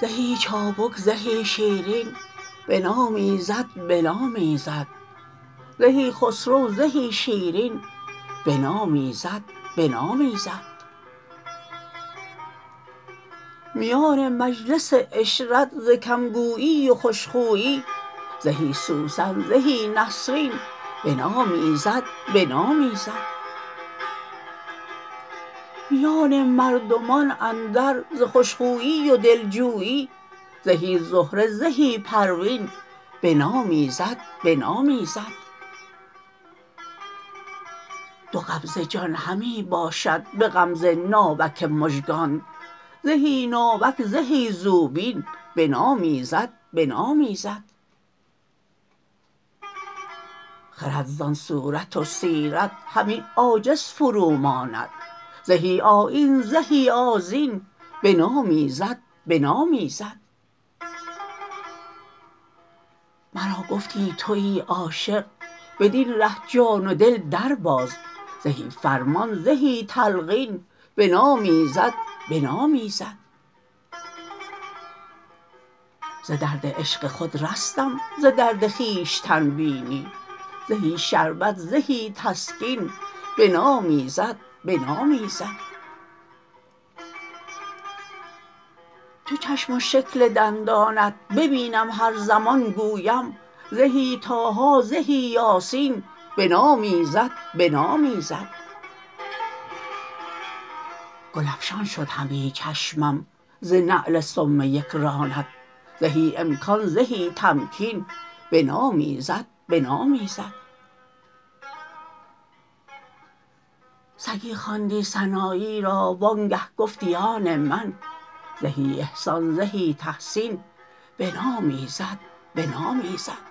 زهی چابک زهی شیرین بنامیزد بنامیزد زهی خسرو زهی شیرین بنامیزد بنامیزد میان مجلس عشرت ز کم گویی و خوش خویی زهی سوسن زهی نسرین. بنامیزد بنامیزد میان مردمان اندر ز خوش خویی و دلجویی زهی زهره زهی پروین. بنامیزد بنامیزد دو قبضه جان همی باشد به غمزه ناوک مژگان. زهی ناوک زهی زوبین. بنامیزد بنامیزد خرد زان صورت و سیرت همی عاجز فروماند زهی آیین زهی آذین بنامیزد بنامیزد مرا گفتی توی عاشق بدین ره جان و دل درباز زهی فرمان زهی تلقین بنامیزد بنامیزد ز درد عشق خود رستم ز درد خویشتن بینی. زهی شربت زهی تسکین. بنامیزد بنامیزد چو چشم و شکل دندانت ببینم هر زمان گویم. زهی طه زهی یاسین بنامیزد بنامیزد گل افشان شد همی چشمم ز نعل سم یک رانت. زهی امکان زهی تمکین. بنامیزد بنامیزد سگی خواندی سنایی را وانگه گفتی آن من زهی احسان زهی تحسین بنامیزد بنامیزد